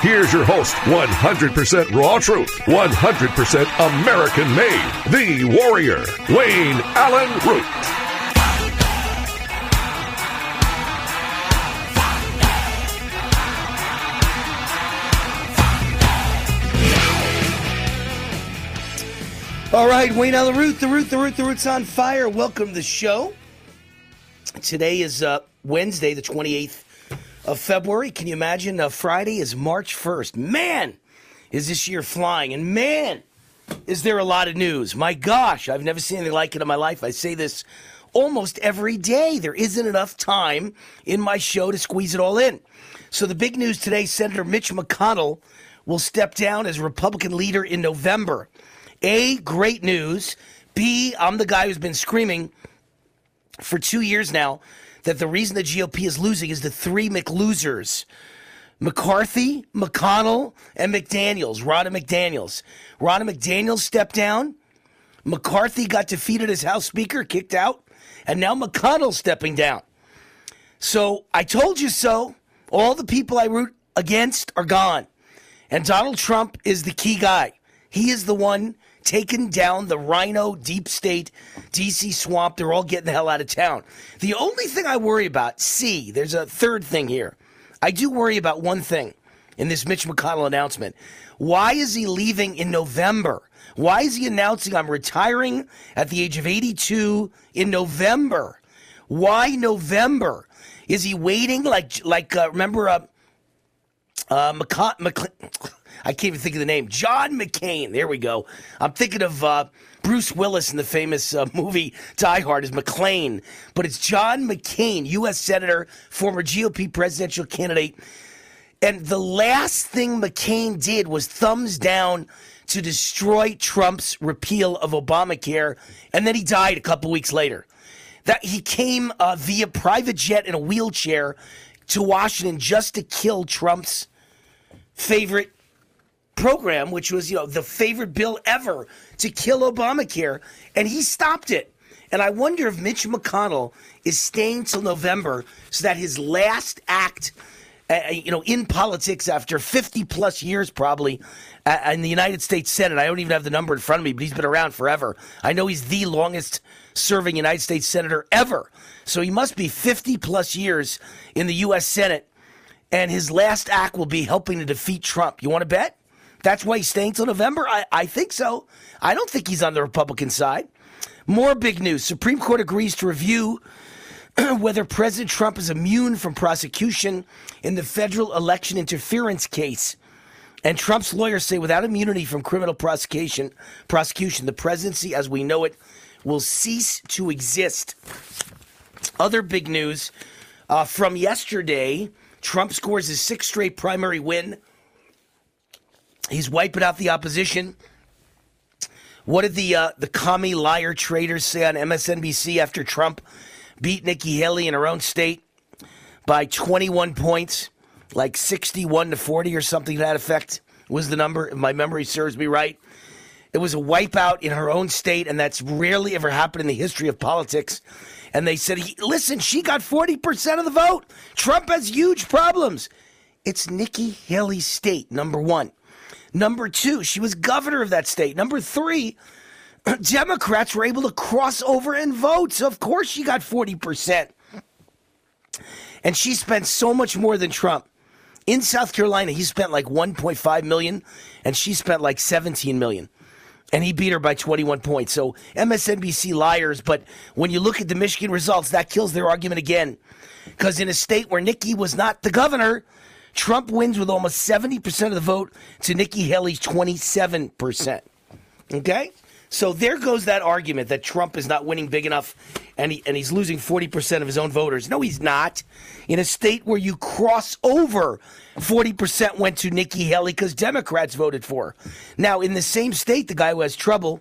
Here's your host, 100% raw truth, 100% American made, the warrior, Wayne Allen Root. All right, Wayne Allen Root, the root, the root, the root's on fire. Welcome to the show. Today is uh, Wednesday, the 28th of February. Can you imagine? Uh, Friday is March 1st. Man, is this year flying. And man, is there a lot of news. My gosh, I've never seen anything like it in my life. I say this almost every day. There isn't enough time in my show to squeeze it all in. So the big news today Senator Mitch McConnell will step down as Republican leader in November. A, great news. B, I'm the guy who's been screaming for two years now that the reason the GOP is losing is the three McLosers. McCarthy, McConnell, and McDaniels, Ronna McDaniels. Ronna McDaniels stepped down. McCarthy got defeated as House Speaker, kicked out. And now McConnell's stepping down. So I told you so. All the people I root against are gone. And Donald Trump is the key guy. He is the one taking down the RINO deep state DC swamp. They're all getting the hell out of town. The only thing I worry about, see, there's a third thing here. I do worry about one thing in this Mitch McConnell announcement. Why is he leaving in November? Why is he announcing I'm retiring at the age of 82 in November? Why November? Is he waiting like like uh, remember uh, uh I can't even think of the name. John McCain. There we go. I'm thinking of uh, Bruce Willis in the famous uh, movie Die Hard as McClane, but it's John McCain, U.S. Senator, former GOP presidential candidate. And the last thing McCain did was thumbs down to destroy Trump's repeal of Obamacare, and then he died a couple weeks later. That he came uh, via private jet in a wheelchair to Washington just to kill Trump's favorite program, which was, you know, the favorite bill ever to kill Obamacare, and he stopped it. And I wonder if Mitch McConnell is staying till November so that his last act, uh, you know, in politics after 50 plus years probably uh, in the United States Senate, I don't even have the number in front of me, but he's been around forever. I know he's the longest serving United States Senator ever. So he must be 50 plus years in the U.S. Senate. And his last act will be helping to defeat Trump. You want to bet? That's why he's staying till November? I, I think so. I don't think he's on the Republican side. More big news Supreme Court agrees to review whether President Trump is immune from prosecution in the federal election interference case. And Trump's lawyers say without immunity from criminal prosecution, prosecution, the presidency as we know it will cease to exist. Other big news uh, from yesterday Trump scores his sixth straight primary win He's wiping out the opposition. What did the uh, the commie liar traitors say on MSNBC after Trump beat Nikki Haley in her own state by 21 points, like 61 to 40 or something to that effect was the number, if my memory serves me right. It was a wipeout in her own state, and that's rarely ever happened in the history of politics. And they said, listen, she got 40% of the vote. Trump has huge problems. It's Nikki Haley's state, number one. Number two, she was governor of that state. Number three, Democrats were able to cross over and vote. So, of course, she got 40%. And she spent so much more than Trump. In South Carolina, he spent like 1.5 million, and she spent like 17 million and he beat her by 21 points. So MSNBC liars, but when you look at the Michigan results, that kills their argument again. Because in a state where Nikki was not the governor, Trump wins with almost 70% of the vote to Nikki Haley's 27%. Okay? So there goes that argument that Trump is not winning big enough and, he, and he's losing 40% of his own voters. No, he's not. In a state where you cross over, 40% went to Nikki Haley because Democrats voted for her. Now, in the same state, the guy who has trouble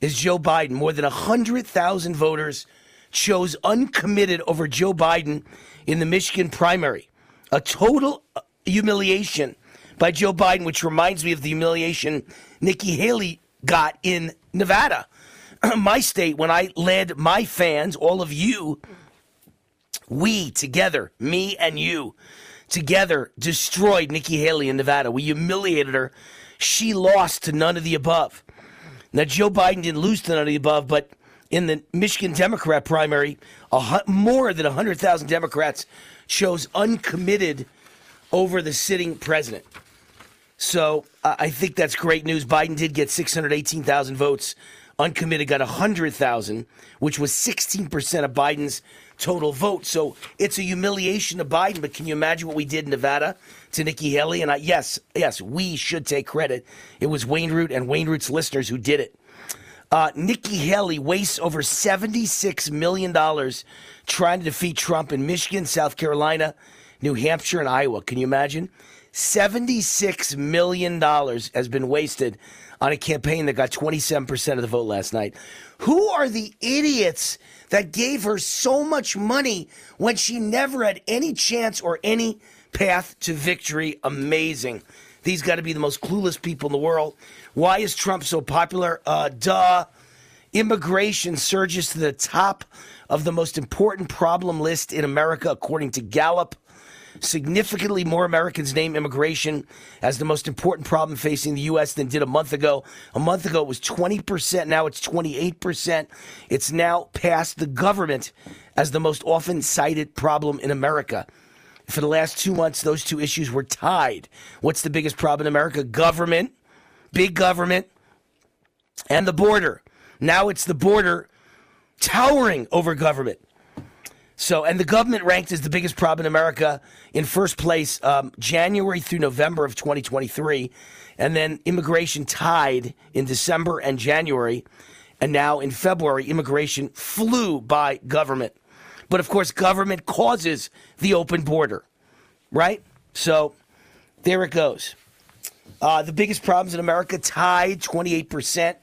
is Joe Biden. More than 100,000 voters chose uncommitted over Joe Biden in the Michigan primary. A total uh, humiliation by Joe Biden, which reminds me of the humiliation Nikki Haley got in Nevada, my state, when I led my fans, all of you, we together, me and you, together destroyed Nikki Haley in Nevada. We humiliated her. She lost to none of the above. Now, Joe Biden didn't lose to none of the above, but in the Michigan Democrat primary, more than 100,000 Democrats chose uncommitted over the sitting president. So uh, I think that's great news. Biden did get 618,000 votes. Uncommitted got 100,000, which was 16% of Biden's total vote. So it's a humiliation to Biden. But can you imagine what we did in Nevada to Nikki Haley? And I, yes, yes, we should take credit. It was Wayne Root and Wayne Root's listeners who did it. Uh, Nikki Haley wastes over $76 million trying to defeat Trump in Michigan, South Carolina, New Hampshire, and Iowa. Can you imagine? $76 million has been wasted on a campaign that got 27% of the vote last night. Who are the idiots that gave her so much money when she never had any chance or any path to victory? Amazing. These got to be the most clueless people in the world. Why is Trump so popular? Uh, duh. Immigration surges to the top of the most important problem list in America, according to Gallup. Significantly more Americans name immigration as the most important problem facing the U.S. than did a month ago. A month ago, it was 20%. Now it's 28%. It's now passed the government as the most often cited problem in America. For the last two months, those two issues were tied. What's the biggest problem in America? Government, big government, and the border. Now it's the border towering over government. So, and the government ranked as the biggest problem in America in first place um, January through November of 2023. And then immigration tied in December and January. And now in February, immigration flew by government. But of course, government causes the open border, right? So there it goes. Uh, the biggest problems in America tied 28%.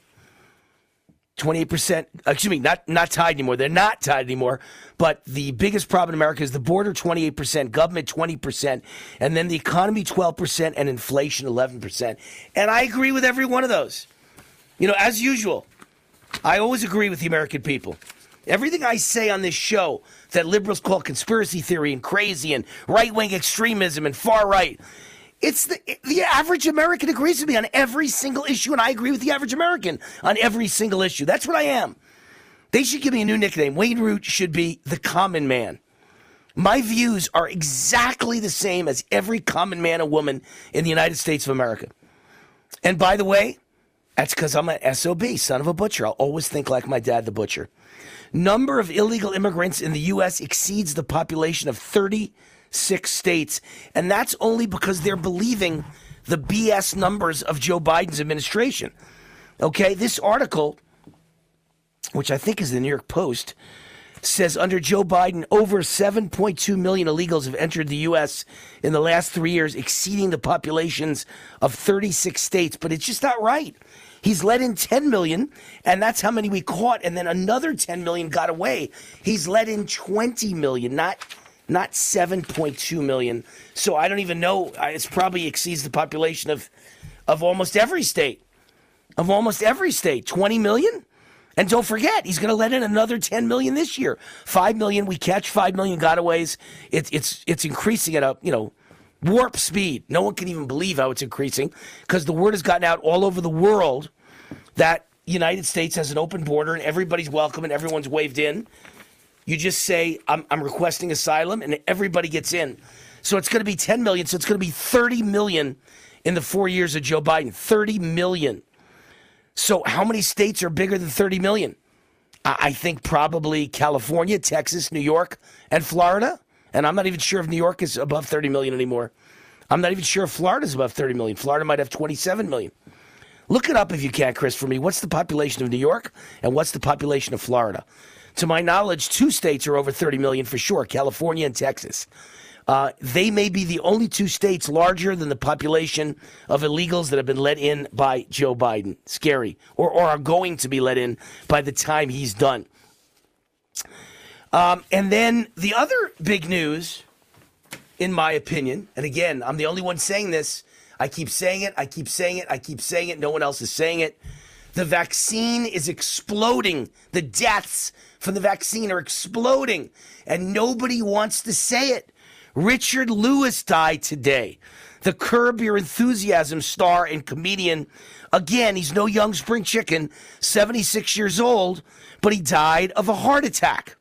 28%, excuse me, not, not tied anymore. They're not tied anymore. But the biggest problem in America is the border 28%, government 20%, and then the economy 12%, and inflation 11%. And I agree with every one of those. You know, as usual, I always agree with the American people. Everything I say on this show that liberals call conspiracy theory and crazy and right wing extremism and far right it's the, the average American agrees with me on every single issue, and I agree with the average American on every single issue. That's what I am. They should give me a new nickname. Wayne Root should be the common man. My views are exactly the same as every common man or woman in the United States of America. And by the way, that's because I'm an SOB, son of a butcher. I'll always think like my dad, the butcher. Number of illegal immigrants in the U.S. exceeds the population of 30 six states. And that's only because they're believing the BS numbers of Joe Biden's administration. Okay, this article, which I think is the New York Post, says under Joe Biden, over 7.2 million illegals have entered the U.S. in the last three years, exceeding the populations of 36 states. But it's just not right. He's let in 10 million, and that's how many we caught, and then another 10 million got away. He's let in 20 million, not not 7.2 million. So I don't even know. It's probably exceeds the population of of almost every state. Of almost every state, 20 million. And don't forget, he's going to let in another 10 million this year. 5 million we catch, 5 million gotaways. It, it's it's increasing at a, you know, warp speed. No one can even believe how it's increasing because the word has gotten out all over the world that United States has an open border and everybody's welcome and everyone's waved in. You just say, I'm, I'm requesting asylum, and everybody gets in. So it's going to be 10 million. So it's going to be 30 million in the four years of Joe Biden. 30 million. So how many states are bigger than 30 million? I, I think probably California, Texas, New York, and Florida. And I'm not even sure if New York is above 30 million anymore. I'm not even sure if Florida is above 30 million. Florida might have 27 million. Look it up if you can, Chris, for me. What's the population of New York and what's the population of Florida? To my knowledge, two states are over 30 million for sure California and Texas. Uh, they may be the only two states larger than the population of illegals that have been let in by Joe Biden. Scary. Or, or are going to be let in by the time he's done. Um, and then the other big news, in my opinion, and again, I'm the only one saying this. I keep saying it, I keep saying it, I keep saying it. No one else is saying it. The vaccine is exploding. The deaths from the vaccine are exploding, and nobody wants to say it. Richard Lewis died today. The Curb Your Enthusiasm star and comedian. Again, he's no young spring chicken, 76 years old, but he died of a heart attack.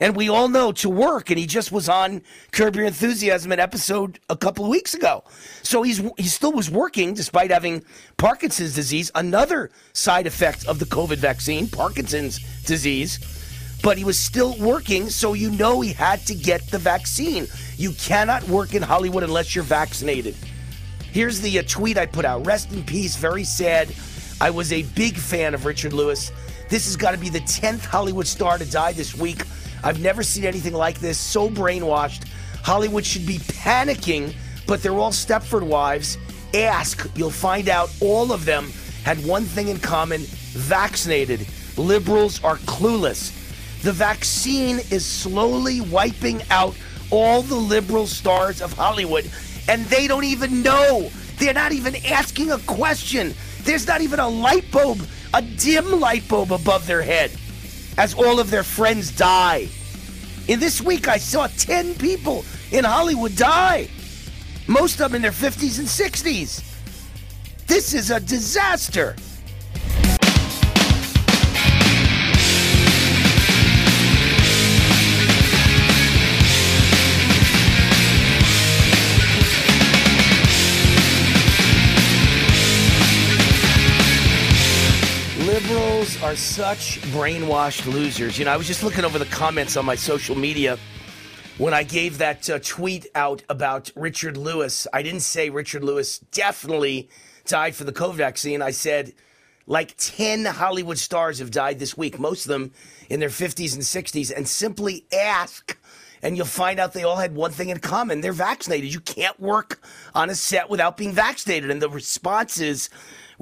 And we all know to work, and he just was on Curb Your Enthusiasm an episode a couple of weeks ago. So he's he still was working despite having Parkinson's disease, another side effect of the COVID vaccine, Parkinson's disease. But he was still working, so you know he had to get the vaccine. You cannot work in Hollywood unless you're vaccinated. Here's the uh, tweet I put out. Rest in peace. Very sad. I was a big fan of Richard Lewis. This has got to be the 10th Hollywood star to die this week. I've never seen anything like this. So brainwashed. Hollywood should be panicking, but they're all Stepford wives. Ask, you'll find out all of them had one thing in common vaccinated. Liberals are clueless. The vaccine is slowly wiping out all the liberal stars of Hollywood, and they don't even know. They're not even asking a question. There's not even a light bulb, a dim light bulb above their head as all of their friends die. In this week, I saw 10 people in Hollywood die, most of them in their 50s and 60s. This is a disaster. Are such brainwashed losers. You know, I was just looking over the comments on my social media when I gave that uh, tweet out about Richard Lewis. I didn't say Richard Lewis definitely died for the COVID vaccine. I said like 10 Hollywood stars have died this week, most of them in their 50s and 60s, and simply ask and you'll find out they all had one thing in common. They're vaccinated. You can't work on a set without being vaccinated. And the responses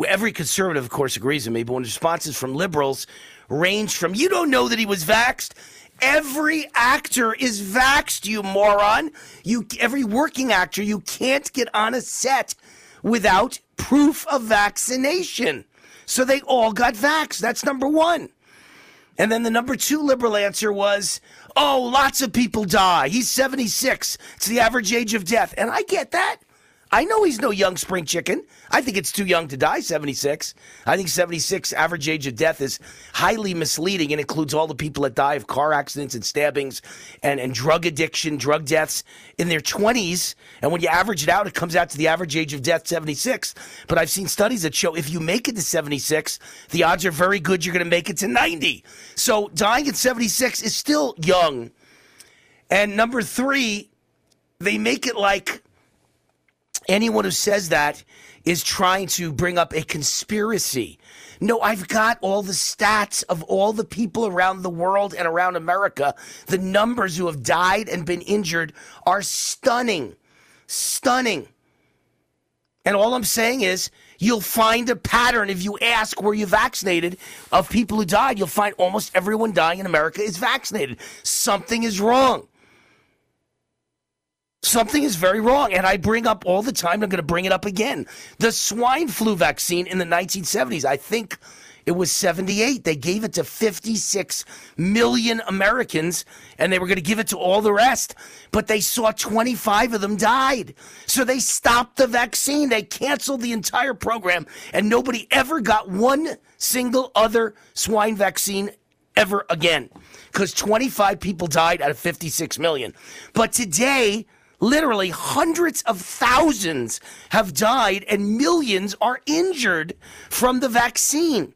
every conservative, of course, agrees with me, but when responses from liberals range from, you don't know that he was vaxxed. Every actor is vaxxed, you moron. You, every working actor, you can't get on a set without proof of vaccination. So they all got vaxxed. That's number one. And then the number two liberal answer was, oh, lots of people die. He's 76. It's the average age of death. And I get that. I know he's no young spring chicken. I think it's too young to die, 76. I think 76 average age of death is highly misleading and includes all the people that die of car accidents and stabbings and, and drug addiction, drug deaths in their 20s. And when you average it out, it comes out to the average age of death, 76. But I've seen studies that show if you make it to 76, the odds are very good you're going to make it to 90. So dying at 76 is still young. And number three, they make it like anyone who says that is trying to bring up a conspiracy. No, I've got all the stats of all the people around the world and around America. The numbers who have died and been injured are stunning. Stunning. And all I'm saying is, you'll find a pattern if you ask were you vaccinated of people who died. You'll find almost everyone dying in America is vaccinated. Something is wrong. Something is very wrong. And I bring up all the time, I'm going to bring it up again. The swine flu vaccine in the 1970s, I think it was 78. They gave it to 56 million Americans and they were going to give it to all the rest. But they saw 25 of them died. So they stopped the vaccine. They canceled the entire program and nobody ever got one single other swine vaccine ever again because 25 people died out of 56 million. But today, literally hundreds of thousands have died and millions are injured from the vaccine.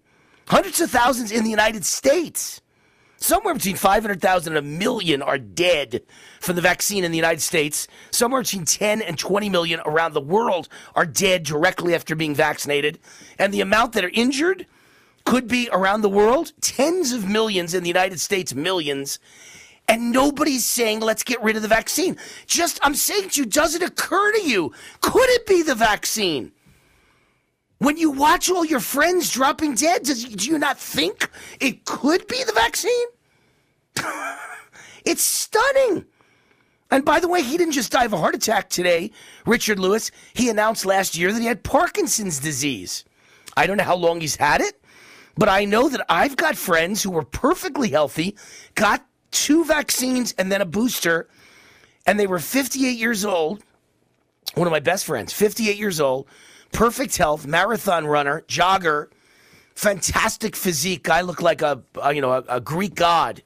Hundreds of thousands in the United States. Somewhere between 500,000 and a million are dead from the vaccine in the United States. Somewhere between 10 and 20 million around the world are dead directly after being vaccinated. And the amount that are injured could be around the world tens of millions in the United States, millions. And nobody's saying, let's get rid of the vaccine. Just, I'm saying to you, does it occur to you? Could it be the vaccine? When you watch all your friends dropping dead, does, do you not think it could be the vaccine? it's stunning. And by the way, he didn't just die of a heart attack today, Richard Lewis. He announced last year that he had Parkinson's disease. I don't know how long he's had it, but I know that I've got friends who were perfectly healthy, got two vaccines and then a booster, and they were 58 years old. One of my best friends, 58 years old, perfect health, marathon runner, jogger, fantastic physique. Guy looked like a, a you know a, a, Greek god,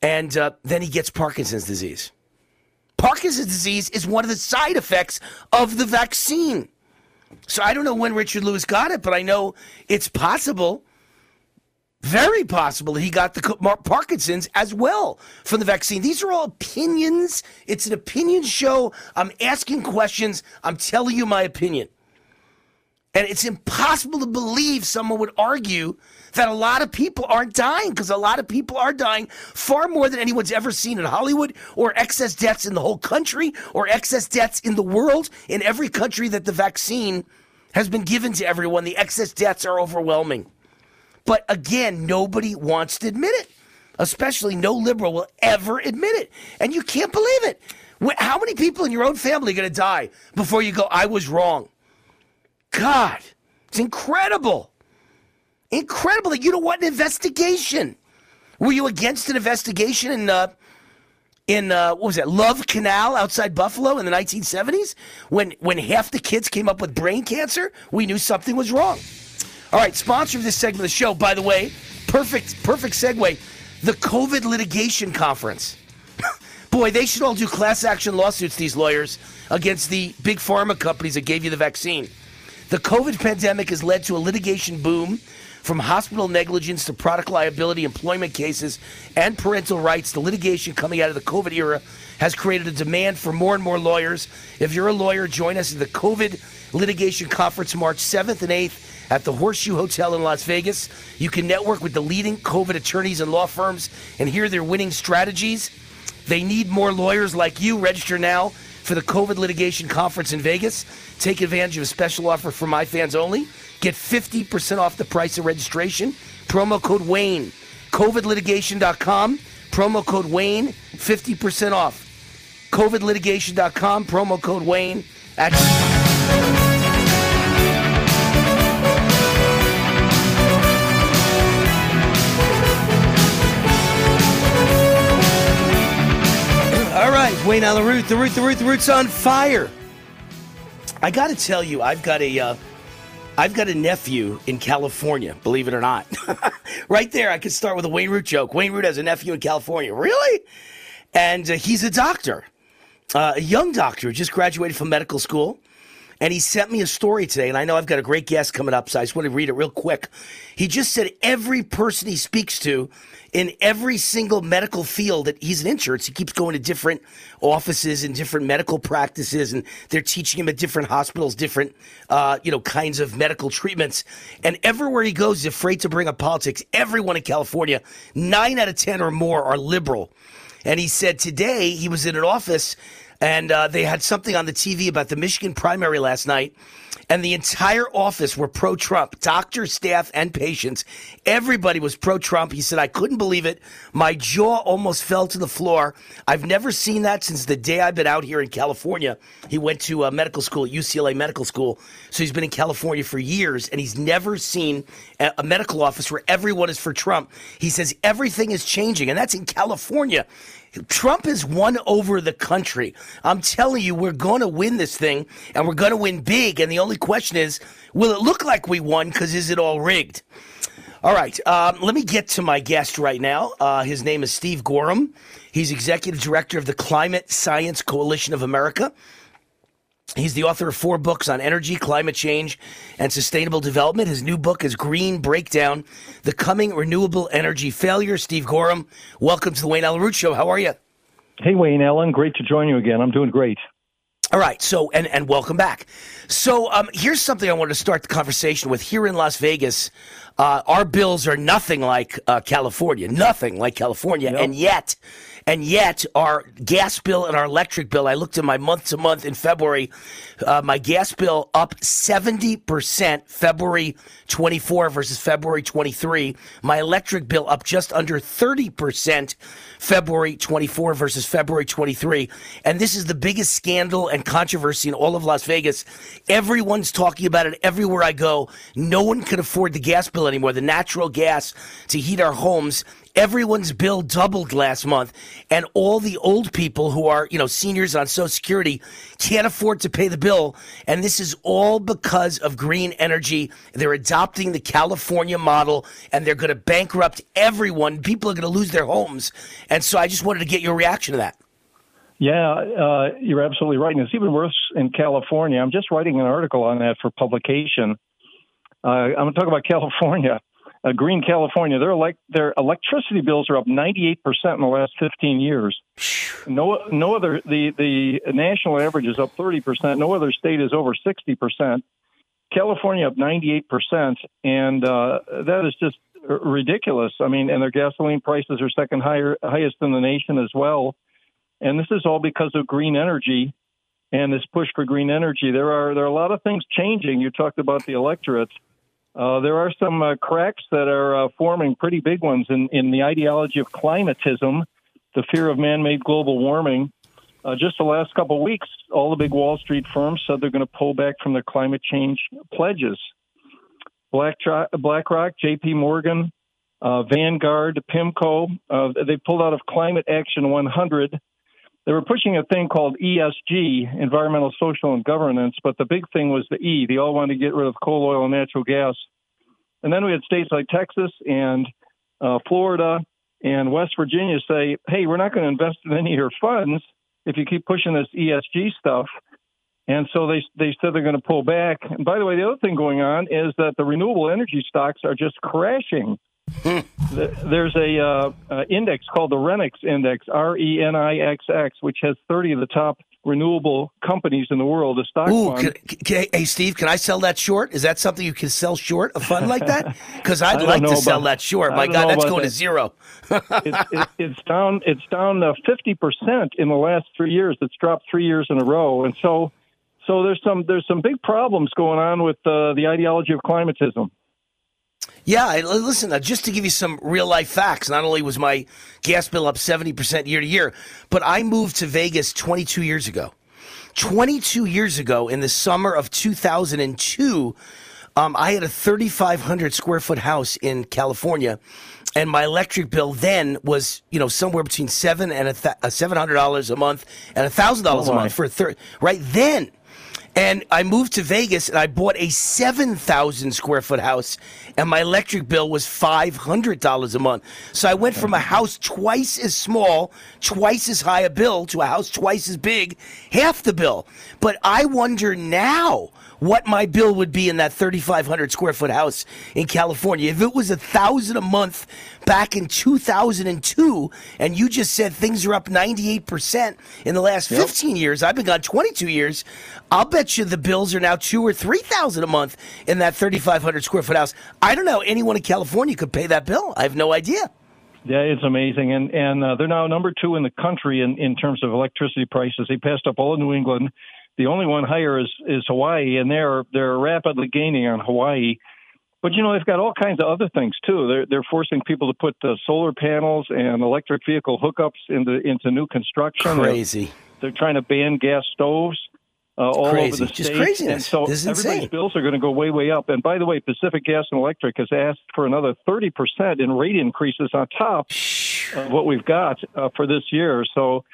and uh, then he gets Parkinson's disease. Parkinson's disease is one of the side effects of the vaccine. So I don't know when Richard Lewis got it, but I know it's possible very possible he got the Parkinson's as well from the vaccine. These are all opinions. It's an opinion show. I'm asking questions. I'm telling you my opinion. And it's impossible to believe someone would argue that a lot of people aren't dying because a lot of people are dying far more than anyone's ever seen in Hollywood or excess deaths in the whole country or excess deaths in the world. In every country that the vaccine has been given to everyone, the excess deaths are overwhelming. But again, nobody wants to admit it. Especially no liberal will ever admit it. And you can't believe it. How many people in your own family are going to die before you go, I was wrong? God, it's incredible. Incredible that you don't want an investigation. Were you against an investigation in, uh, in uh, what was that, Love Canal outside Buffalo in the 1970s? When, when half the kids came up with brain cancer, we knew something was wrong. All right, sponsor of this segment of the show, by the way, perfect, perfect segue. The COVID litigation conference. Boy, they should all do class action lawsuits, these lawyers, against the big pharma companies that gave you the vaccine. The COVID pandemic has led to a litigation boom from hospital negligence to product liability, employment cases, and parental rights. The litigation coming out of the COVID era has created a demand for more and more lawyers. If you're a lawyer, join us at the COVID litigation conference March 7th and 8th at the Horseshoe Hotel in Las Vegas. You can network with the leading COVID attorneys and law firms and hear their winning strategies. They need more lawyers like you. Register now for the COVID litigation conference in Vegas. Take advantage of a special offer for my fans only. Get 50% off the price of registration. Promo code Wayne. COVIDlitigation.com. Promo code Wayne. 50% off. COVIDlitigation.com. Promo code Wayne. At- Wayne on the root, the root, the root, the root's on fire. I got to tell you, I've got a, have uh, got a nephew in California. Believe it or not, right there, I could start with a Wayne Root joke. Wayne Root has a nephew in California, really, and uh, he's a doctor, uh, a young doctor, just graduated from medical school. And he sent me a story today, and I know I've got a great guest coming up, so I just want to read it real quick. He just said every person he speaks to in every single medical field that he's an insurance, he keeps going to different offices and different medical practices, and they're teaching him at different hospitals, different, uh, you know, kinds of medical treatments. And everywhere he goes, he's afraid to bring up politics. Everyone in California, nine out of 10 or more are liberal. And he said today he was in an office and uh, they had something on the TV about the Michigan primary last night. And the entire office were pro Trump, doctor, staff, and patients. Everybody was pro Trump. He said, I couldn't believe it. My jaw almost fell to the floor. I've never seen that since the day I've been out here in California. He went to uh, medical school at UCLA Medical School. So he's been in California for years, and he's never seen a, a medical office where everyone is for Trump. He says everything is changing, and that's in California. Trump has won over the country. I'm telling you, we're going to win this thing, and we're going to win big. And the only question is, will it look like we won? Because is it all rigged? All right, um, let me get to my guest right now. Uh, his name is Steve Goreham. He's executive director of the Climate Science Coalition of America. He's the author of four books on energy, climate change, and sustainable development. His new book is Green Breakdown The Coming Renewable Energy Failure. Steve Goreham, welcome to the Wayne Allen Root Show. How are you? Hey, Wayne Allen. Great to join you again. I'm doing great. All right. So, and, and welcome back. So, um, here's something I wanted to start the conversation with. Here in Las Vegas, uh, our bills are nothing like uh, California, nothing like California. Yep. And yet, and yet, our gas bill and our electric bill, I looked at my month to month in February, uh, my gas bill up 70% February 24 versus February 23. My electric bill up just under 30% February 24 versus February 23. And this is the biggest scandal and controversy in all of Las Vegas. Everyone's talking about it everywhere I go. No one can afford the gas bill anymore, the natural gas to heat our homes everyone's bill doubled last month and all the old people who are you know seniors on social security can't afford to pay the bill and this is all because of green energy they're adopting the california model and they're going to bankrupt everyone people are going to lose their homes and so i just wanted to get your reaction to that yeah, uh, you're absolutely right. And it's even worse in California. I'm just writing an article on that for publication. Uh, I'm going to talk about California uh, Green California, their elect their electricity bills are up 98 percent in the last 15 years. No, no other the the national average is up 30 percent. No other state is over 60 percent. California up 98 percent, and uh, that is just ridiculous. I mean, and their gasoline prices are second higher highest in the nation as well. And this is all because of green energy and this push for green energy. There are there are a lot of things changing. You talked about the electorate. Uh, there are some uh, cracks that are uh, forming pretty big ones in, in the ideology of climatism, the fear of man made global warming. Uh, just the last couple of weeks, all the big Wall Street firms said they're going to pull back from their climate change pledges. Black, BlackRock, JP Morgan, uh, Vanguard, PIMCO, they pulled out of Climate Action 100 they were pushing a thing called ESG, environmental, social, and governance, but the big thing was the E. They all wanted to get rid of coal, oil, and natural gas. And then we had states like Texas and uh, Florida and West Virginia say, hey, we're not going to invest in any of your funds if you keep pushing this ESG stuff. And so they they said they're going to pull back. And by the way, the other thing going on is that the renewable energy stocks are just crashing. There's a uh, uh, index called the RENIXX Index, R E N I X X, which has 30 of the top renewable companies in the world. A stock Ooh, fund. Can, can, hey, Steve, can I sell that short? Is that something you can sell short? A fund like that? Because I'd like to sell that short. My God, that's going that. to zero. it, it, it's down. It's down uh, 50 percent in the last three years. It's dropped three years in a row, and so. So there's some there's some big problems going on with uh, the ideology of climatism. Yeah, listen, uh, just to give you some real life facts, not only was my gas bill up 70% year to year, but I moved to Vegas 22 years ago. 22 years ago, in the summer of 2002, um, I had a 3,500 square foot house in California, and my electric bill then was, you know, somewhere between seven and a th- uh, seven hundred dollars a month and a thousand dollars a month for a third. Right then, and I moved to Vegas and I bought a 7,000 square foot house and my electric bill was $500 a month. So I went from a house twice as small, twice as high a bill to a house twice as big, half the bill. But I wonder now what my bill would be in that 3,500 square foot house in California. If it was a thousand a month back in 2002, and you just said things are up 98% in the last 15 yep. years, I've been gone 22 years. I'll bet you the bills are now two or 3,000 a month in that 3,500 square foot house. I don't know anyone in California could pay that bill. I have no idea. Yeah, it's amazing, and and uh, they're now number two in the country in in terms of electricity prices. They passed up all of New England. The only one higher is is Hawaii, and they're they're rapidly gaining on Hawaii. But you know they've got all kinds of other things too. They're they're forcing people to put uh, solar panels and electric vehicle hookups into into new construction. Crazy. They're, they're trying to ban gas stoves uh, all Crazy. over the Just state. craziness. And so This is everybody's insane. bills are going to go way way up. And by the way, Pacific Gas and Electric has asked for another thirty percent in rate increases on top of what we've got uh, for this year. So.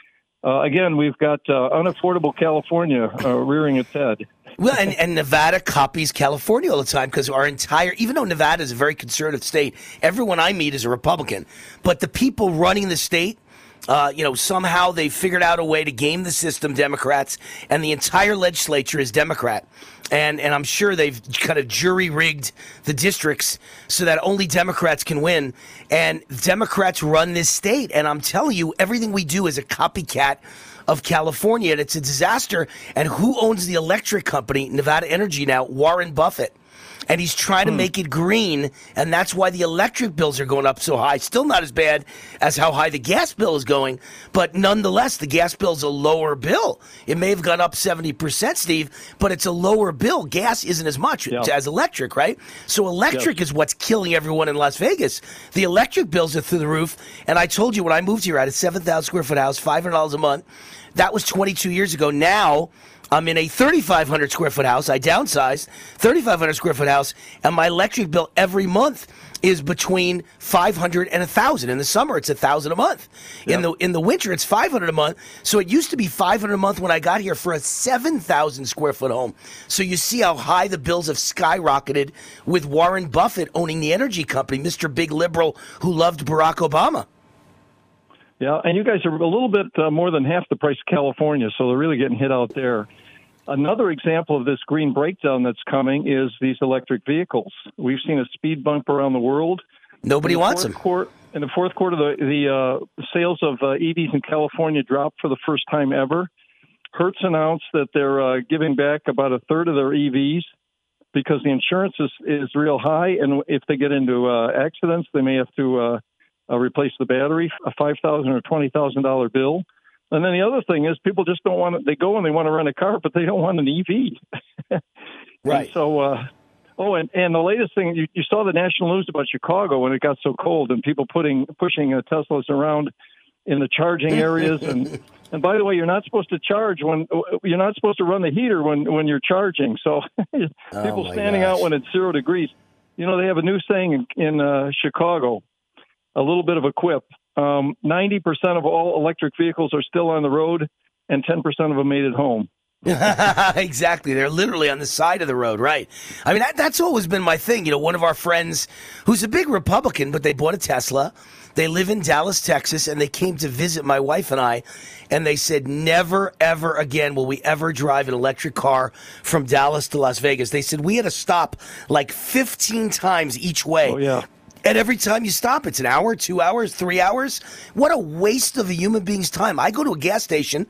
Uh, again, we've got uh, unaffordable California uh, rearing its head. Well, and, and Nevada copies California all the time because our entire, even though Nevada is a very conservative state, everyone I meet is a Republican. But the people running the state, uh, you know, somehow they figured out a way to game the system, Democrats, and the entire legislature is Democrat. And, and I'm sure they've kind of jury rigged the districts so that only Democrats can win. And Democrats run this state. And I'm telling you, everything we do is a copycat of California, and it's a disaster. And who owns the electric company, Nevada Energy now? Warren Buffett. And he's trying to hmm. make it green, and that's why the electric bills are going up so high. Still not as bad as how high the gas bill is going, but nonetheless, the gas bill's a lower bill. It may have gone up 70%, Steve, but it's a lower bill. Gas isn't as much Yeah. as electric, right? So electric is what's killing everyone in Las Vegas. The electric bills are through the roof. And I told you when I moved here, I had a 7,000 square foot house, $500 a month. That was 22 years ago. Now, I'm in a 3,500 square foot house. I downsized, 3,500 square foot house, and my electric bill every month is between 500 and 1,000. In the summer, it's 1,000 a month. In the in the winter, it's 500 a month. So it used to be 500 a month when I got here for a 7,000 square foot home. So you see how high the bills have skyrocketed with Warren Buffett owning the energy company, Mr. Big Liberal who loved Barack Obama. Yeah, and you guys are a little bit uh, more than half the price of California, so they're really getting hit out there. Another example of this green breakdown that's coming is these electric vehicles. We've seen a speed bump around the world. Nobody the wants them. In the fourth quarter, the, the uh, sales of uh, EVs in California dropped for the first time ever. Hertz announced that they're uh, giving back about a third of their EVs because the insurance is, is real high, and if they get into uh, accidents, they may have to uh, uh, replace the battery, a five thousand or twenty thousand dollar bill. And then the other thing is, people just don't want to. They go and they want to rent a car, but they don't want an EV. Right. And so, uh, oh, and, and the latest thing, you, you saw the national news about Chicago when it got so cold and people putting pushing uh, Teslas around in the charging areas. and and by the way, you're not supposed to charge when you're not supposed to run the heater when when you're charging. So people Oh, standing gosh. out when it's zero degrees. You know, they have a new saying in, in uh, Chicago. A little bit of a quip. Um, 90% of all electric vehicles are still on the road, and 10% of them made it home. exactly. They're literally on the side of the road, right? I mean, that, that's always been my thing. You know, one of our friends who's a big Republican, but they bought a Tesla. They live in Dallas, Texas, and they came to visit my wife and I. And they said, never, ever again will we ever drive an electric car from Dallas to Las Vegas. They said, we had to stop like 15 times each way. Oh, yeah. And every time you stop, it's an hour, two hours, three hours. What a waste of a human being's time. I go to a gas station.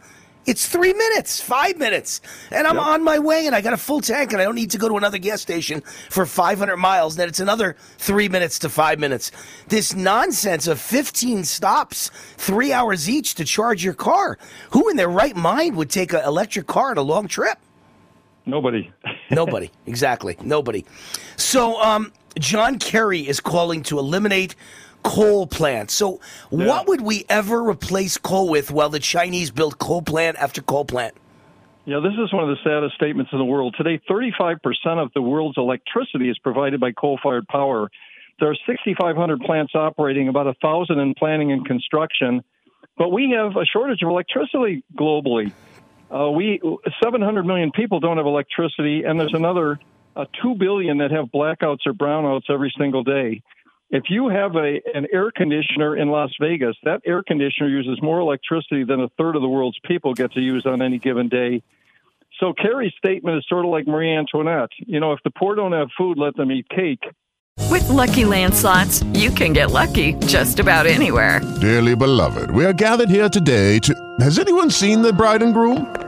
It's three minutes, five minutes, and I'm on my way, and I got a full tank, and I don't need to go to another gas station for 500 miles. Then it's another three minutes to five minutes. This nonsense of 15 stops, three hours each to charge your car. Who in their right mind would take an electric car on a long trip? Nobody. Nobody. exactly. Nobody. So, um, John Kerry is calling to eliminate coal plants. So, what would we ever replace coal with while the Chinese build coal plant after coal plant? Yeah, this is one of the saddest statements in the world. Today, 35% of the world's electricity is provided by coal fired power. There are 6,500 plants operating, about 1,000 in planning and construction. But we have a shortage of electricity globally. Uh, we 700 million people don't have electricity, and there's another uh, 2 billion that have blackouts or brownouts every single day. If you have a an air conditioner in Las Vegas, that air conditioner uses more electricity than a third of the world's people get to use on any given day. So Kerry's statement is sort of like Marie Antoinette. You know, if the poor don't have food, let them eat cake. With Lucky Land slots, you can get lucky just about anywhere. Dearly beloved, we are gathered here today to. Has anyone seen the bride and groom?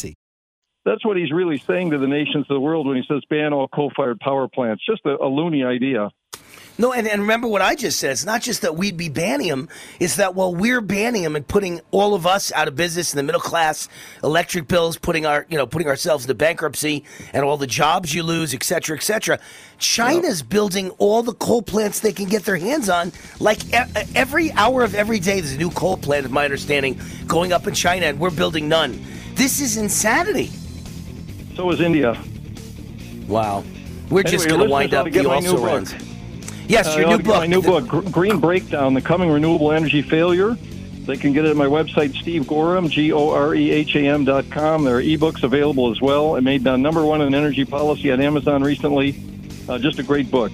That's what he's really saying to the nations of the world when he says ban all coal-fired power plants. Just a, a loony idea. No, and, and remember what I just said. It's not just that we'd be banning them. It's that while we're banning them and putting all of us out of business in the middle class, electric bills, putting our you know putting ourselves into bankruptcy, and all the jobs you lose, et cetera, et cetera. China's yep. building all the coal plants they can get their hands on. Like e- every hour of every day, there's a new coal plant, is my understanding, going up in China, and we're building none. This is insanity. So is India. Wow. We're anyway, just going to wind up the also runs. Yes, uh, your new book. My new book, Green Breakdown: The Coming Renewable Energy Failure. They can get it at my website, Steve Goreham, G O R E H A M dot com. There are ebooks available as well. It made uh, number one in energy policy on Amazon recently. Uh, just a great book.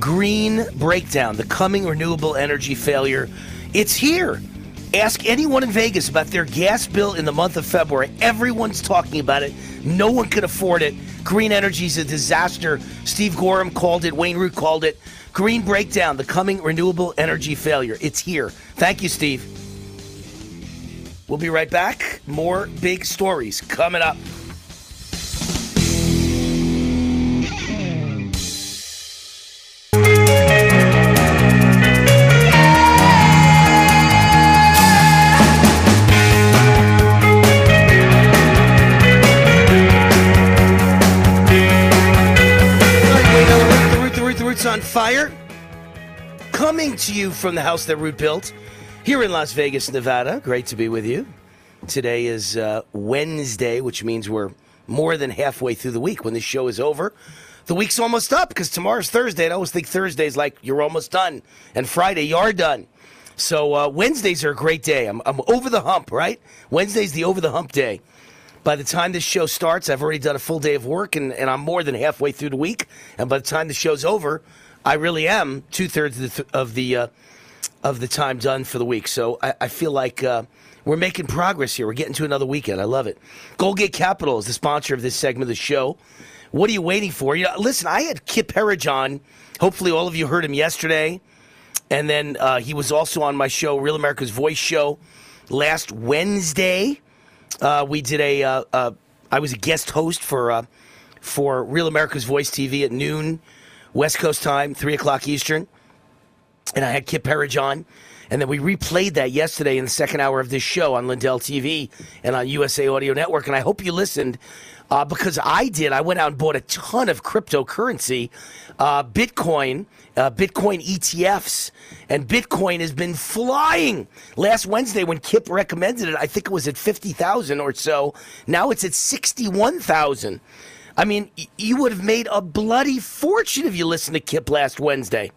Green Breakdown: The Coming Renewable Energy Failure. It's here. Ask anyone in Vegas about their gas bill in the month of February. Everyone's talking about it. No one can afford it. Green energy is a disaster. Steve Goreham called it. Wayne Root called it. Green breakdown, the coming renewable energy failure. It's here. Thank you, Steve. We'll be right back. More big stories coming up. Fire. Coming to you from the house that Root built here in Las Vegas, Nevada. Great to be with you. Today is uh, Wednesday, which means we're more than halfway through the week. When this show is over, the week's almost up because tomorrow's Thursday. And I always think Thursday's like you're almost done, and Friday you're done. So uh, Wednesdays are a great day. I'm, I'm over the hump, right? Wednesday's the over the hump day. By the time this show starts, I've already done a full day of work and, and I'm more than halfway through the week. And by the time the show's over, I really am two thirds of the, of the, uh, of the time done for the week. So I, I feel like uh, we're making progress here. We're getting to another weekend. I love it. Goldgate Capital is the sponsor of this segment of the show. What are you waiting for? You know, listen, I had Kip Herriage. Hopefully, all of you heard him yesterday. And then uh, he was also on my show, Real America's Voice show, last Wednesday. Uh, we did a. Uh, uh, I was a guest host for uh, for Real America's Voice TV at noon, West Coast time, three o'clock Eastern, and I had Kip Herriage on, and then we replayed that yesterday in the second hour of this show on Lindell TV and on USA Audio Network, and I hope you listened. Uh, because I did. I went out and bought a ton of cryptocurrency, uh, Bitcoin, uh, Bitcoin ETFs, and Bitcoin has been flying. Last Wednesday, when Kip recommended it, I think it was at fifty thousand or so. Now it's at sixty-one thousand. I mean, you would have made a bloody fortune if you listened to Kip last Wednesday.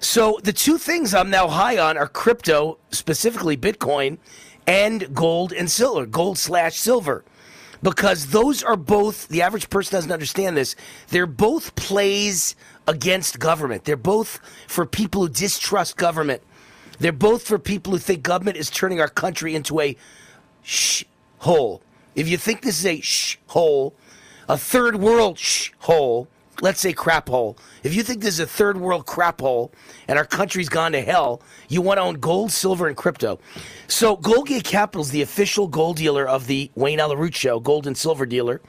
So the two things I'm now high on are crypto, specifically Bitcoin, and gold and silver, gold slash silver. Because those are both the average person doesn't understand this they're both plays against government. They're both for people who distrust government. They're both for people who think government is turning our country into a sh hole if you think this is a sh hole a third world shh hole let's say crap hole. If you think this is a third world crap hole and our country's gone to hell, you want to own gold, silver, and crypto. So Goldgate Capital is the official gold dealer of the Wayne Allyn Root Show, gold and silver dealer.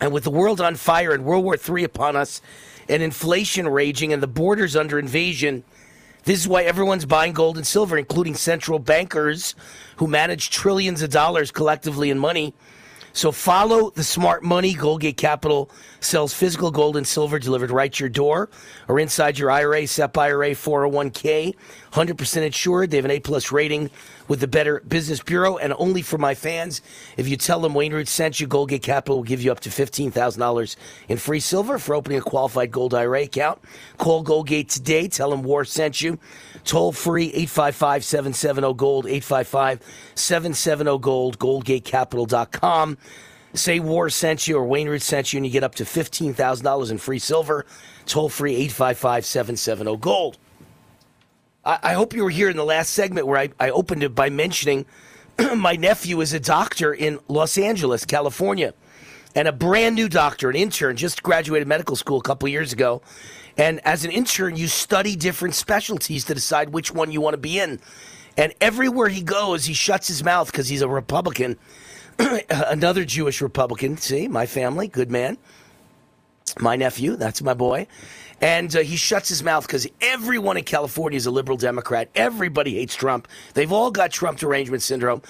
And with the world on fire and World War III upon us, and inflation raging and the borders under invasion, this is why everyone's buying gold and silver, including central bankers who manage trillions of dollars collectively in money so follow the smart money. Goldgate Capital sells physical gold and silver delivered right to your door or inside your IRA, SEP IRA, 401k, 100% insured. They have an A plus rating with the Better Business Bureau, and only for my fans. If you tell them Wayne Root sent you, Goldgate Capital will give you up to $15,000 in free silver for opening a qualified Gold IRA account. Call Goldgate today. Tell them War sent you. Toll free 855 770 Gold, 855 770 Gold, goldgatecapital.com. Say War sent you or Wayne Root sent you, and you get up to $15,000 in free silver. Toll free 855 770 Gold. I, I hope you were here in the last segment where I, I opened it by mentioning my nephew is a doctor in Los Angeles, California, and a brand new doctor, an intern, just graduated medical school a couple years ago. And as an intern, you study different specialties to decide which one you want to be in. And everywhere he goes, he shuts his mouth because he's a Republican, another Jewish Republican. See, my family, good man. My nephew, that's my boy. And uh, he shuts his mouth because everyone in California is a liberal Democrat. Everybody hates Trump. They've all got Trump derangement syndrome.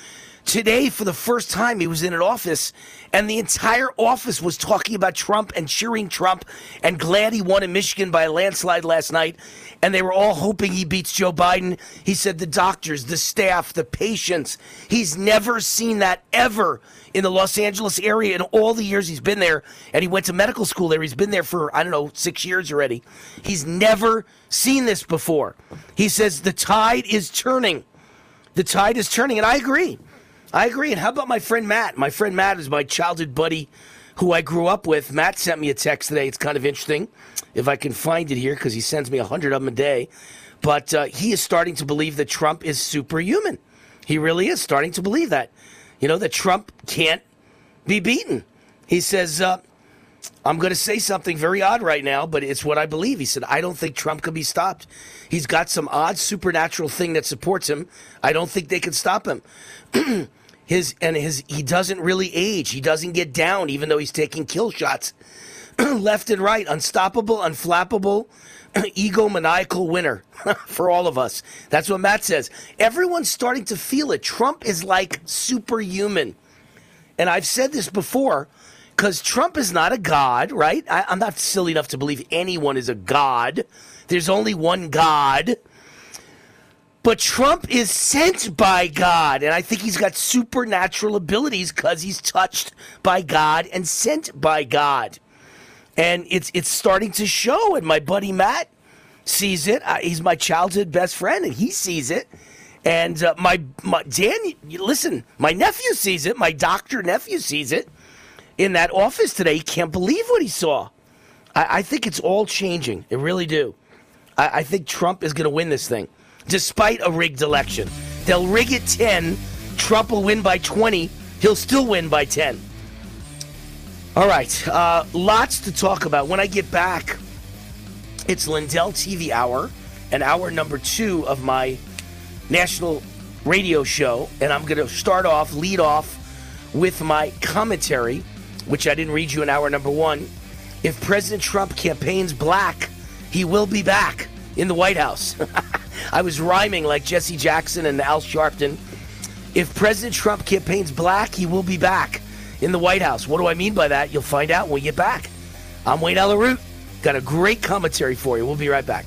Today, for the first time, he was in an office, and the entire office was talking about Trump and cheering Trump and glad he won in Michigan by a landslide last night. And they were all hoping he beats Joe Biden. He said the doctors, the staff, the patients. He's never seen that ever in the Los Angeles area in all the years he's been there. And he went to medical school there. He's been there for, I don't know, six years already. He's never seen this before. He says the tide is turning. The tide is turning. And I agree. I agree. And how about my friend Matt? My friend Matt is my childhood buddy who I grew up with. Matt sent me a text today. It's kind of interesting if I can find it here because he sends me a hundred of them a day. But uh, he is starting to believe that Trump is superhuman. He really is starting to believe that. You know, that Trump can't be beaten. He says, uh, I'm going to say something very odd right now, but it's what I believe. He said, I don't think Trump can be stopped. He's got some odd supernatural thing that supports him. I don't think they can stop him. his and his he doesn't really age. He doesn't get down even though he's taking kill shots. Left and right, unstoppable, unflappable, egomaniacal winner for all of us. That's what Matt says. Everyone's starting to feel it. Trump is like superhuman. And I've said this before because Trump is not a god, right? I, I'm not silly enough to believe anyone is a god. There's only one God. But Trump is sent by God, and I think he's got supernatural abilities because he's touched by God and sent by God. And it's it's starting to show, and my buddy Matt sees it. Uh, he's my childhood best friend, and he sees it. And uh, my, my Dan, listen, my nephew sees it. My doctor nephew sees it in that office today. He can't believe what he saw. I, I think it's all changing. I really do. I, I think Trump is going to win this thing, despite a rigged election. They'll rig it 10. Trump will win by 20. He'll still win by 10. All right. Uh, lots to talk about. When I get back, it's Lindell TV Hour, and hour number two of my national radio show. And I'm going to start off, lead off with my commentary, which I didn't read you in hour number one. If President Trump campaigns black, he will be back in the White House. I was rhyming like Jesse Jackson and Al Sharpton. If President Trump campaigns black, he will be back in the White House. What do I mean by that? You'll find out when we get back. I'm Wayne Allyn Root. Got a great commentary for you. We'll be right back.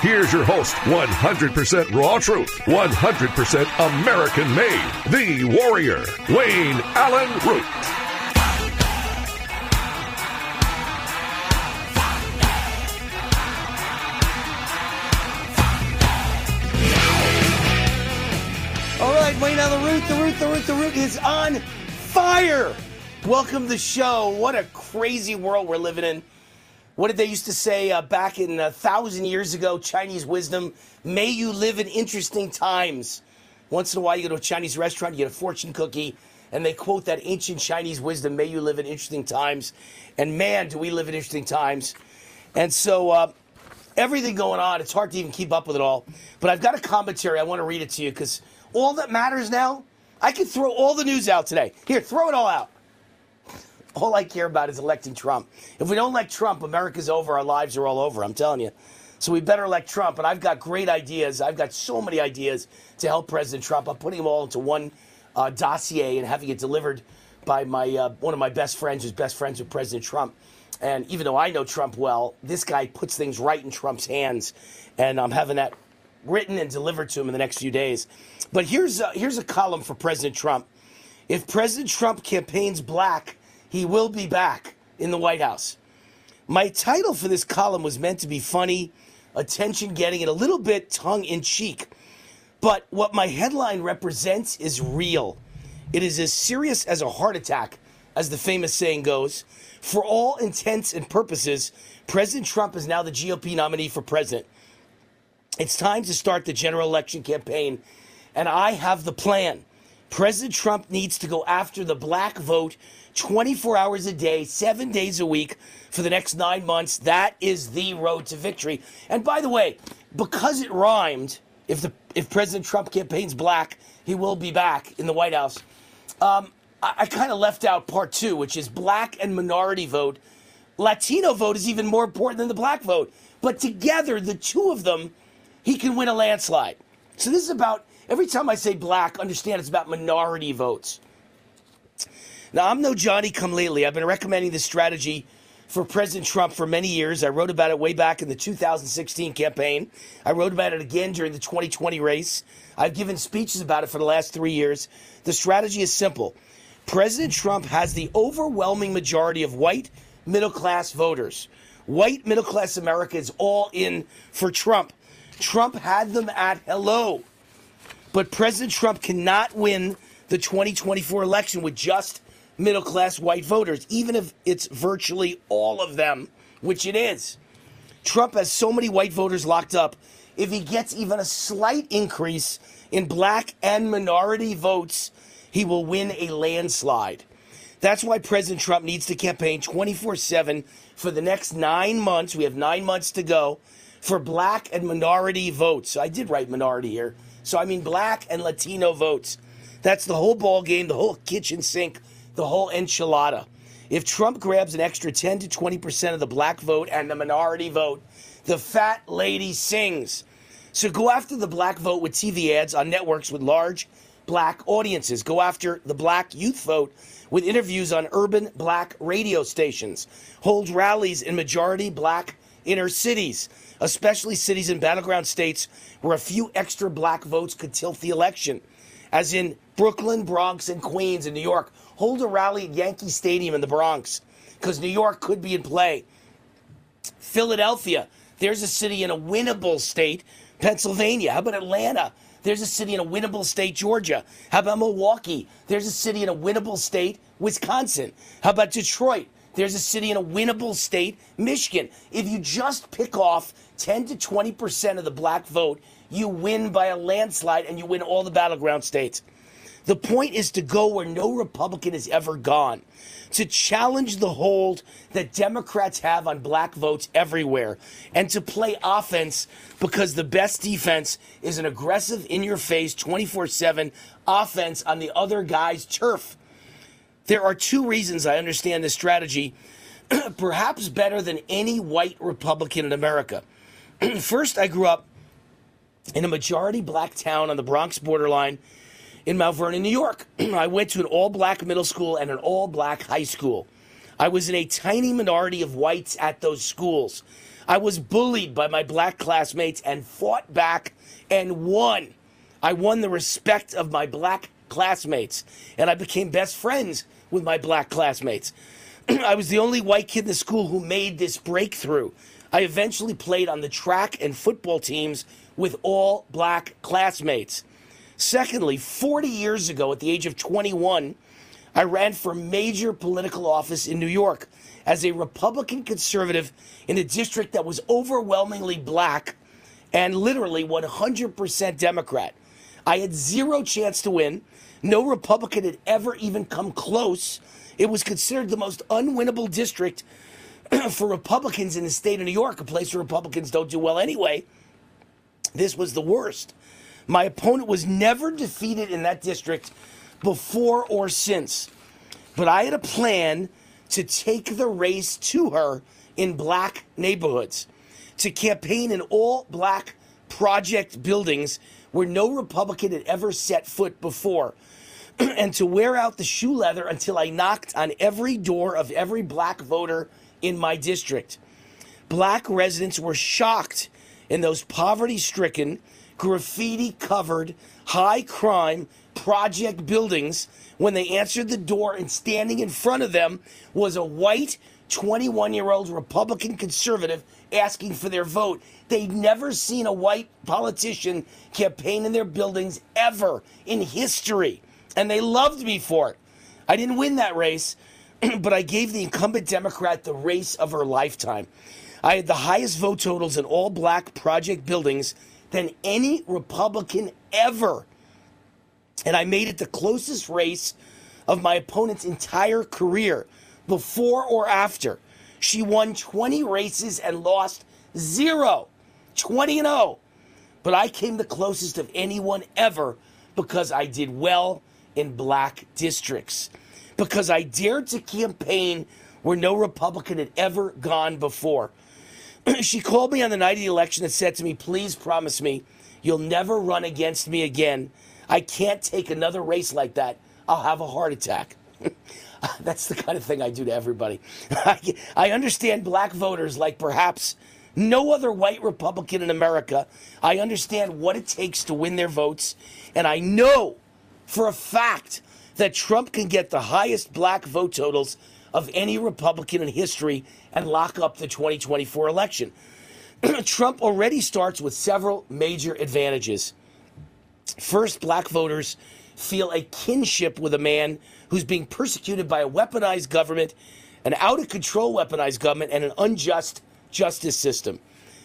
Here's your host, 100% raw truth, 100% American made, the warrior, Wayne Allyn Root. All right, Wayne Allyn Root, the root, the root, the root is on fire. Welcome to the show. What a crazy world we're living in. What did they used to say uh, back in a thousand years ago? Chinese wisdom. May you live in interesting times. Once in a while, you go to a Chinese restaurant, you get a fortune cookie, and they quote that ancient Chinese wisdom. May you live in interesting times. And man, do we live in interesting times. And so, uh, everything going on, it's hard to even keep up with it all. But I've got a commentary. I want to read it to you because all that matters now, I can throw all the news out today. Here, throw it all out. All I care about is electing Trump. If we don't elect Trump, America's over. Our lives are all over. I'm telling you. So we better elect Trump. And I've got great ideas. I've got so many ideas to help President Trump. I'm putting them all into one uh, dossier and having it delivered by my uh, one of my best friends, who's best friends with President Trump. And even though I know Trump well, this guy puts things right in Trump's hands, and I'm having that written and delivered to him in the next few days. But here's a, here's a column for President Trump. If President Trump campaigns black, he will be back in the White House. My title for this column was meant to be funny, attention getting, and a little bit tongue in cheek. But what my headline represents is real. It is as serious as a heart attack, as the famous saying goes. For all intents and purposes, President Trump is now the GOP nominee for president. It's time to start the general election campaign, and I have the plan. President Trump needs to go after the black vote 24 hours a day, seven days a week for the next nine months. That is the road to victory. And by the way, because it rhymed, if the if President Trump campaigns black, he will be back in the White House. Um, I, I kind of left out part two, which is black and minority vote. Latino vote is even more important than the black vote. But together, the two of them, he can win a landslide. So this is about every time I say black, understand it's about minority votes. Now, I'm no Johnny come lately. I've been recommending this strategy for President Trump for many years. I wrote about it way back in the 2016 campaign. I wrote about it again during the 2020 race. I've given speeches about it for the last three years. The strategy is simple President Trump has the overwhelming majority of white middle class voters. White middle class America is all in for Trump. Trump had them at hello. But President Trump cannot win the 2024 election with just middle class white voters, even if it's virtually all of them, which it is. Trump has so many white voters locked up. If he gets even a slight increase in black and minority votes, he will win a landslide. That's why President Trump needs to campaign 24 7 for the next nine months. We have nine months to go for black and minority votes. I did write minority here. So I mean black and Latino votes. That's the whole ball game, the whole kitchen sink the whole enchilada. If Trump grabs an extra 10 to 20% of the black vote and the minority vote, the fat lady sings. So go after the black vote with TV ads on networks with large black audiences. Go after the black youth vote with interviews on urban black radio stations. Hold rallies in majority black inner cities, especially cities in battleground states where a few extra black votes could tilt the election, as in Brooklyn, Bronx, and Queens in New York hold a rally at Yankee Stadium in the Bronx because New York could be in play. Philadelphia, there's a city in a winnable state. Pennsylvania, how about Atlanta? There's a city in a winnable state, Georgia. How about Milwaukee? There's a city in a winnable state, Wisconsin. How about Detroit? There's a city in a winnable state, Michigan. If you just pick off 10 to 20% of the black vote, you win by a landslide and you win all the battleground states. The point is to go where no Republican has ever gone, to challenge the hold that Democrats have on black votes everywhere, and to play offense because the best defense is an aggressive, in your face, 24 7 offense on the other guy's turf. There are two reasons I understand this strategy, perhaps better than any white Republican in America. First, I grew up in a majority black town on the Bronx borderline in Mount Vernon, New York. I went to an all black middle school and an all black high school. I was in a tiny minority of whites at those schools. I was bullied by my black classmates and fought back and won. I won the respect of my black classmates, and I became best friends with my black classmates. I was the only white kid in the school who made this breakthrough. I eventually played on the track and football teams with all black classmates. Secondly, 40 years ago, at the age of 21, I ran for major political office in New York as a Republican conservative in a district that was overwhelmingly black and literally 100% Democrat. I had zero chance to win. No Republican had ever even come close. It was considered the most unwinnable district for Republicans in the state of New York, a place where Republicans don't do well anyway. This was the worst. My opponent was never defeated in that district before or since. But I had a plan to take the race to her in black neighborhoods, to campaign in all black project buildings where no Republican had ever set foot before, and to wear out the shoe leather until I knocked on every door of every black voter in my district. Black residents were shocked in those poverty stricken, graffiti covered, high crime project buildings when they answered the door and standing in front of them was a white 21 year old Republican conservative asking for their vote. They'd never seen a white politician campaign in their buildings ever in history. And they loved me for it. I didn't win that race, but I gave the incumbent Democrat the race of her lifetime. I had the highest vote totals in all black project buildings than any Republican ever. And I made it the closest race of my opponent's entire career, before or after. She won 20 races and lost zero, 20 and 0. But I came the closest of anyone ever because I did well in black districts, because I dared to campaign where no Republican had ever gone before. she called me on the night of the election and said to me, Please promise me you'll never run against me again. I can't take another race like that. I'll have a heart attack. That's the kind of thing I do to everybody. I, understand black voters like perhaps no other white Republican in America. I understand what it takes to win their votes. And I know for a fact that Trump can get the highest black vote totals of any Republican in history and lock up the 2024 election. Trump already starts with several major advantages. First, black voters feel a kinship with a man who's being persecuted by a weaponized government, an out of control weaponized government, and an unjust justice system.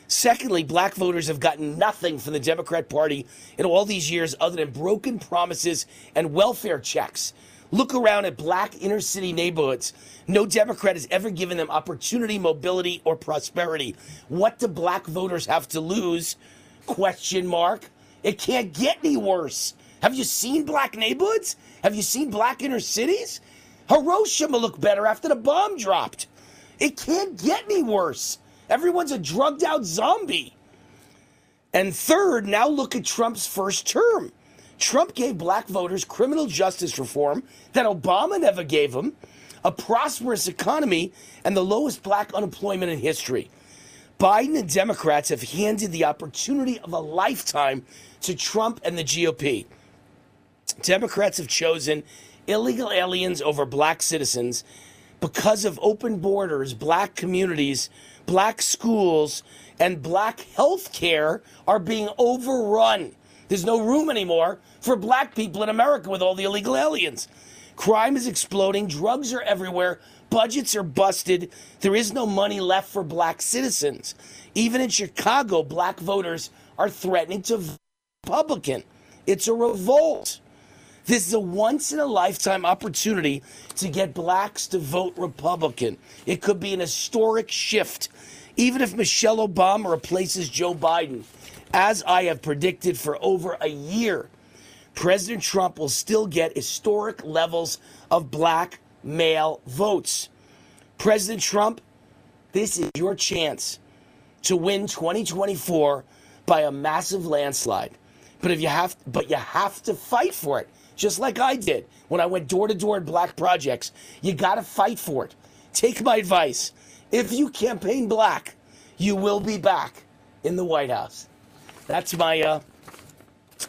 Secondly, black voters have gotten nothing from the Democrat Party in all these years other than broken promises and welfare checks. Look around at black inner city neighborhoods. No Democrat has ever given them opportunity, mobility, or prosperity. What do black voters have to lose? Question mark. It can't get any worse. Have you seen black neighborhoods? Have you seen black inner cities? Hiroshima looked better after the bomb dropped. It can't get any worse. Everyone's a drugged out zombie. And third, now look at Trump's first term. Trump gave black voters criminal justice reform that Obama never gave them, a prosperous economy, and the lowest black unemployment in history. Biden and Democrats have handed the opportunity of a lifetime to Trump and the GOP. Democrats have chosen illegal aliens over black citizens because of open borders, black communities, black schools, and black health care are being overrun. There's no room anymore for black people in America with all the illegal aliens. Crime is exploding, drugs are everywhere, budgets are busted, there is no money left for black citizens. Even in Chicago, black voters are threatening to vote Republican. It's a revolt. This is a once in a lifetime opportunity to get blacks to vote Republican. It could be an historic shift, even if Michelle Obama replaces Joe Biden. As I have predicted for over a year, President Trump will still get historic levels of black male votes. President Trump, this is your chance to win 2024 by a massive landslide. But if you have but you have to fight for it just like I did when I went door to door in black projects. You got to fight for it. Take my advice. If you campaign black, you will be back in the White House. That's my uh,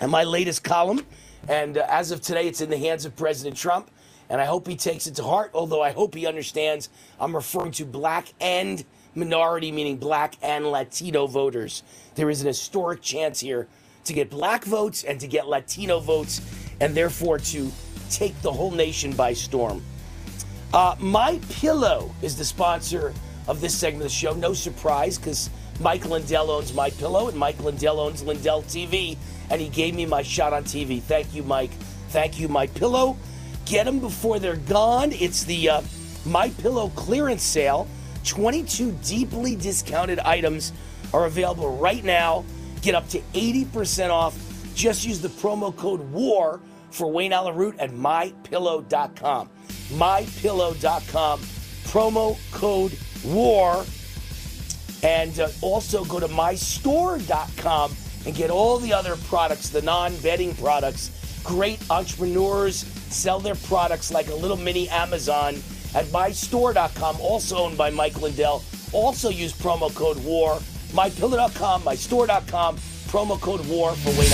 and my latest column, and uh, as of today, it's in the hands of President Trump, and I hope he takes it to heart. Although I hope he understands I'm referring to black and minority, meaning black and Latino voters. There is an historic chance here to get black votes and to get Latino votes and therefore to take the whole nation by storm. Uh, My Pillow is the sponsor of this segment of the show. No surprise, because Mike Lindell owns My Pillow, and Mike Lindell owns Lindell TV, and he gave me my shot on TV. Thank you, Mike. Thank you, My Pillow. Get them before they're gone. It's the uh, My Pillow clearance sale. 22 deeply discounted items are available right now. Get up to 80% off. Just use the promo code WAR for Wayne Allyn Root at mypillow.com. Mypillow.com. Promo code WAR. And uh, also go to mystore.com and get all the other products, the non bedding products. Great entrepreneurs sell their products like a little mini Amazon at mystore.com, also owned by Mike Lindell. Also use promo code WAR. MyPillow.com, mystore.com, promo code WAR for Wayne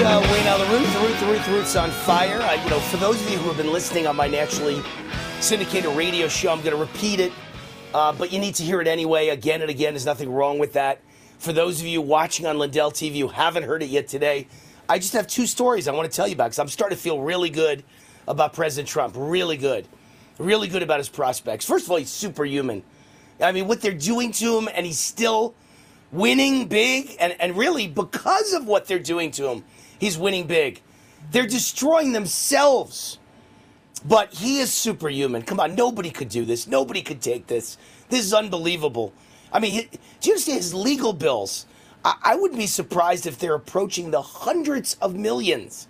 right, uh, Root's on fire. I, you know, for those of you who have been listening on my nationally syndicated radio show, I'm going to repeat it, uh, but you need to hear it anyway, again and again. There's nothing wrong with that. For those of you watching on Lindell TV who haven't heard it yet today, I just have two stories I want to tell you about because I'm starting to feel really good about President Trump. Really good. Really good about his prospects. First of all, he's superhuman. I mean, what they're doing to him, and he's still winning big. And, and really, because of what they're doing to him, he's winning big. They're destroying themselves. But he is superhuman. Come on, nobody could do this. Nobody could take this. This is unbelievable. I mean, do you understand his legal bills? I, I wouldn't be surprised if they're approaching the hundreds of millions.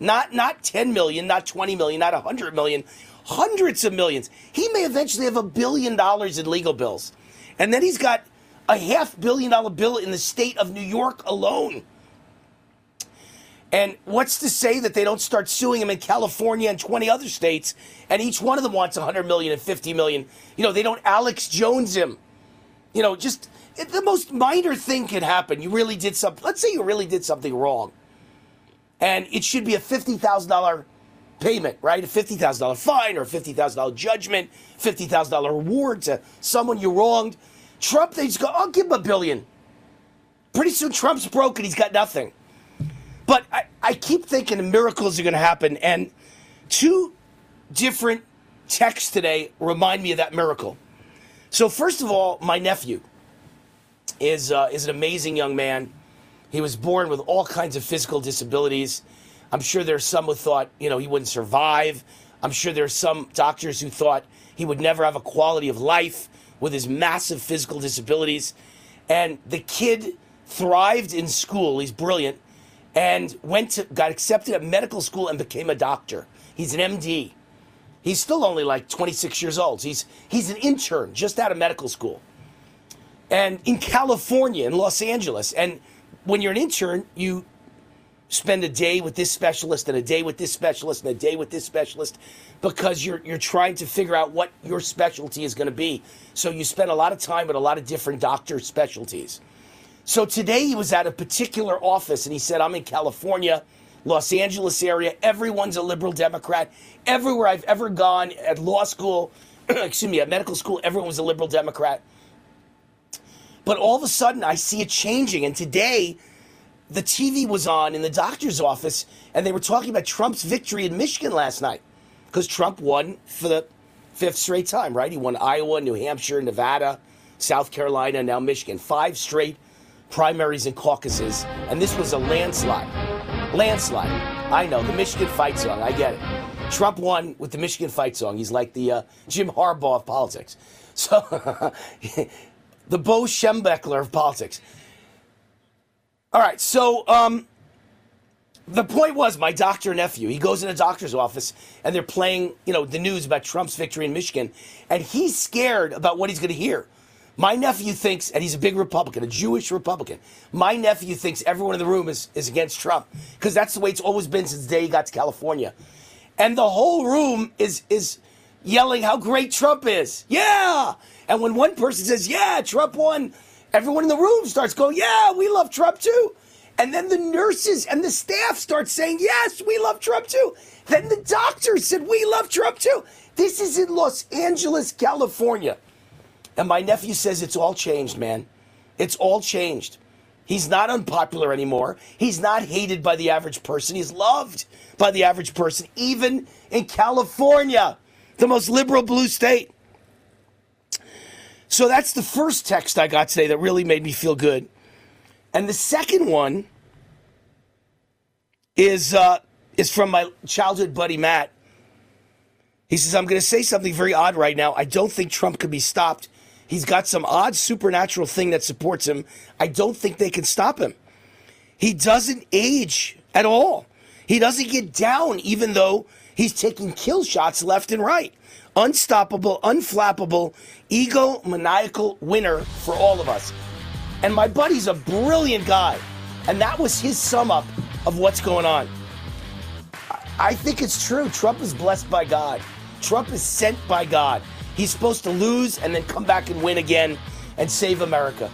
Not not 10 million, not 20 million, not 100 million, hundreds of millions. He may eventually have a billion dollars in legal bills. And then he's got a half billion dollar bill in the state of New York alone. And what's to say that they don't start suing him in California and 20 other states, and each one of them wants 100 million and 50 million? You know, they don't Alex Jones him. You know, just it, the most minor thing could happen. You really did something. Let's say you really did something wrong, and it should be a fifty thousand dollar payment, right? A fifty thousand dollar fine or a fifty thousand dollar judgment, fifty thousand dollar reward to someone you wronged. Trump, they just go, "I'll give him a billion. Pretty soon, Trump's broke and he's got nothing. But I, I keep thinking miracles are going to happen, and two different texts today remind me of that miracle. So first of all, my nephew is uh, is an amazing young man. He was born with all kinds of physical disabilities. I'm sure there's some who thought you know he wouldn't survive. I'm sure there's some doctors who thought he would never have a quality of life with his massive physical disabilities. And the kid thrived in school. He's brilliant, and went to got accepted at medical school and became a doctor. He's an MD. He's still only like 26 years old. He's he's an intern just out of medical school. And in California, in Los Angeles, and when you're an intern, you spend a day with this specialist and a day with this specialist and a day with this specialist because you're you're trying to figure out what your specialty is going to be. So you spend a lot of time with a lot of different doctor specialties. So today he was at a particular office and he said, I'm in California, Los Angeles area. Everyone's a liberal Democrat. Everywhere I've ever gone at law school, excuse me, at medical school, everyone was a liberal Democrat. But all of a sudden I see it changing. And today the TV was on in the doctor's office and they were talking about Trump's victory in Michigan last night because Trump won for the fifth straight time, right? He won Iowa, New Hampshire, Nevada, South Carolina, now Michigan. Five straight primaries and caucuses. And this was a landslide. Landslide. I know, the Michigan fight song. I get it. Trump won with the Michigan fight song. He's like the uh, Jim Harbaugh of politics. So, the Bo Schembechler of politics. All right, so um, the point was my doctor nephew. He goes in a doctor's office and they're playing, you know, the news about Trump's victory in Michigan, and he's scared about what he's going to hear. My nephew thinks, and he's a big Republican, a Jewish Republican. My nephew thinks everyone in the room is, is against Trump because that's the way it's always been since the day he got to California, and the whole room is is yelling how great Trump is. Yeah, and when one person says, "Yeah, Trump won," everyone in the room starts going, "Yeah, we love Trump too." And then the nurses and the staff start saying, yes, we love Trump too. Then the doctors said, we love Trump too. This is in Los Angeles, California. And my nephew says it's all changed, man. It's all changed. He's not unpopular anymore. He's not hated by the average person. He's loved by the average person, even in California, the most liberal blue state. So that's the first text I got today that really made me feel good. And the second one is uh, is from my childhood buddy Matt. He says, I'm going to say something very odd right now. I don't think Trump could be stopped. He's got some odd supernatural thing that supports him. I don't think they can stop him. He doesn't age at all. He doesn't get down, even though he's taking kill shots left and right. Unstoppable, unflappable, egomaniacal winner for all of us. And my buddy's a brilliant guy. And that was his sum up of what's going on. I think it's true. Trump is blessed by God. Trump is sent by God. He's supposed to lose and then come back and win again and save America.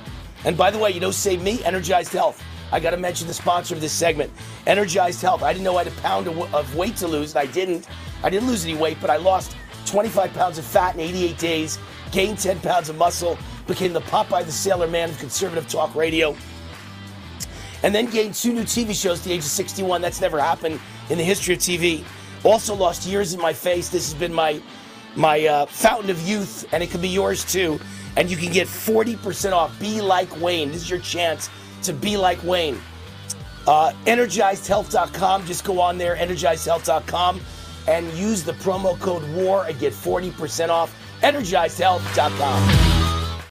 And by the way, you know, save me, Energized Health. I got to mention the sponsor of this segment, Energized Health. I didn't know I had a pound of weight to lose, and I didn't. I didn't lose any weight, but I lost 25 pounds of fat in 88 days, gained 10 pounds of muscle, became the Popeye the Sailor Man of conservative talk radio, and then gained two new TV shows at the age of 61. That's never happened in the history of TV. Also lost years in my face. This has been my my uh, fountain of youth, and it can be yours too. And you can get 40% off. Be like Wayne. This is your chance to be like Wayne. Uh, EnergizedHealth.com. Just go on there, EnergizedHealth.com, and use the promo code WAR and get 40% off. EnergizedHealth.com.